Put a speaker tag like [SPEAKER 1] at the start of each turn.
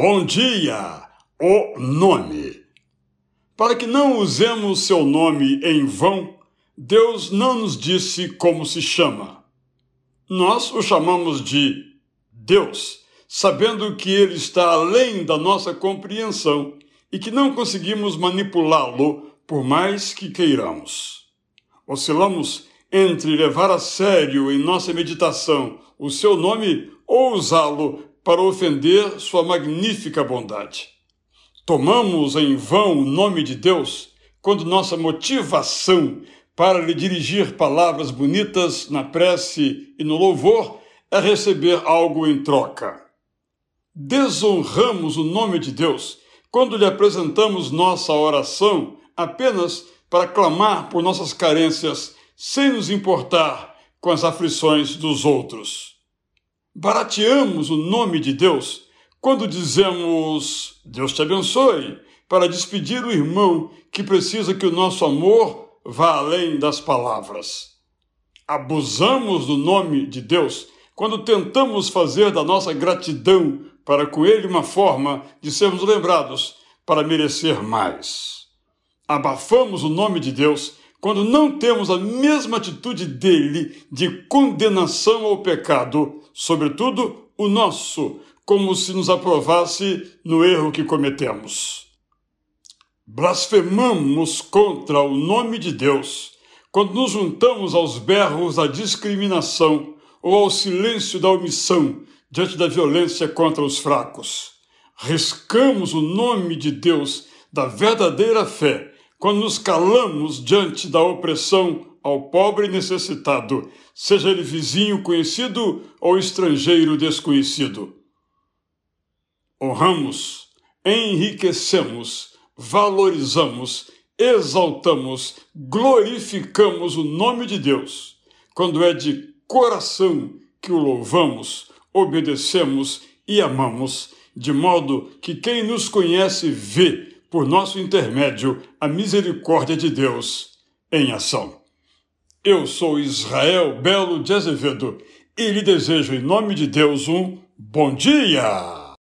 [SPEAKER 1] Bom dia, o nome. Para que não usemos seu nome em vão, Deus não nos disse como se chama. Nós o chamamos de Deus, sabendo que ele está além da nossa compreensão e que não conseguimos manipulá-lo por mais que queiramos. Oscilamos entre levar a sério em nossa meditação o seu nome ou usá-lo para ofender sua magnífica bondade. Tomamos em vão o nome de Deus quando nossa motivação para lhe dirigir palavras bonitas na prece e no louvor é receber algo em troca. Desonramos o nome de Deus quando lhe apresentamos nossa oração apenas para clamar por nossas carências sem nos importar com as aflições dos outros. Barateamos o nome de Deus quando dizemos Deus te abençoe para despedir o irmão que precisa que o nosso amor vá além das palavras. Abusamos do nome de Deus quando tentamos fazer da nossa gratidão para com Ele uma forma de sermos lembrados para merecer mais. Abafamos o nome de Deus quando não temos a mesma atitude dele de condenação ao pecado, sobretudo o nosso, como se nos aprovasse no erro que cometemos. Blasfemamos contra o nome de Deus quando nos juntamos aos berros da discriminação ou ao silêncio da omissão diante da violência contra os fracos. Riscamos o nome de Deus da verdadeira fé quando nos calamos diante da opressão ao pobre necessitado, seja ele vizinho conhecido ou estrangeiro desconhecido. Honramos, enriquecemos, valorizamos, exaltamos, glorificamos o nome de Deus, quando é de coração que o louvamos, obedecemos e amamos, de modo que quem nos conhece vê por nosso intermédio, a misericórdia de Deus em ação. Eu sou Israel Belo de Azevedo e lhe desejo, em nome de Deus, um bom dia!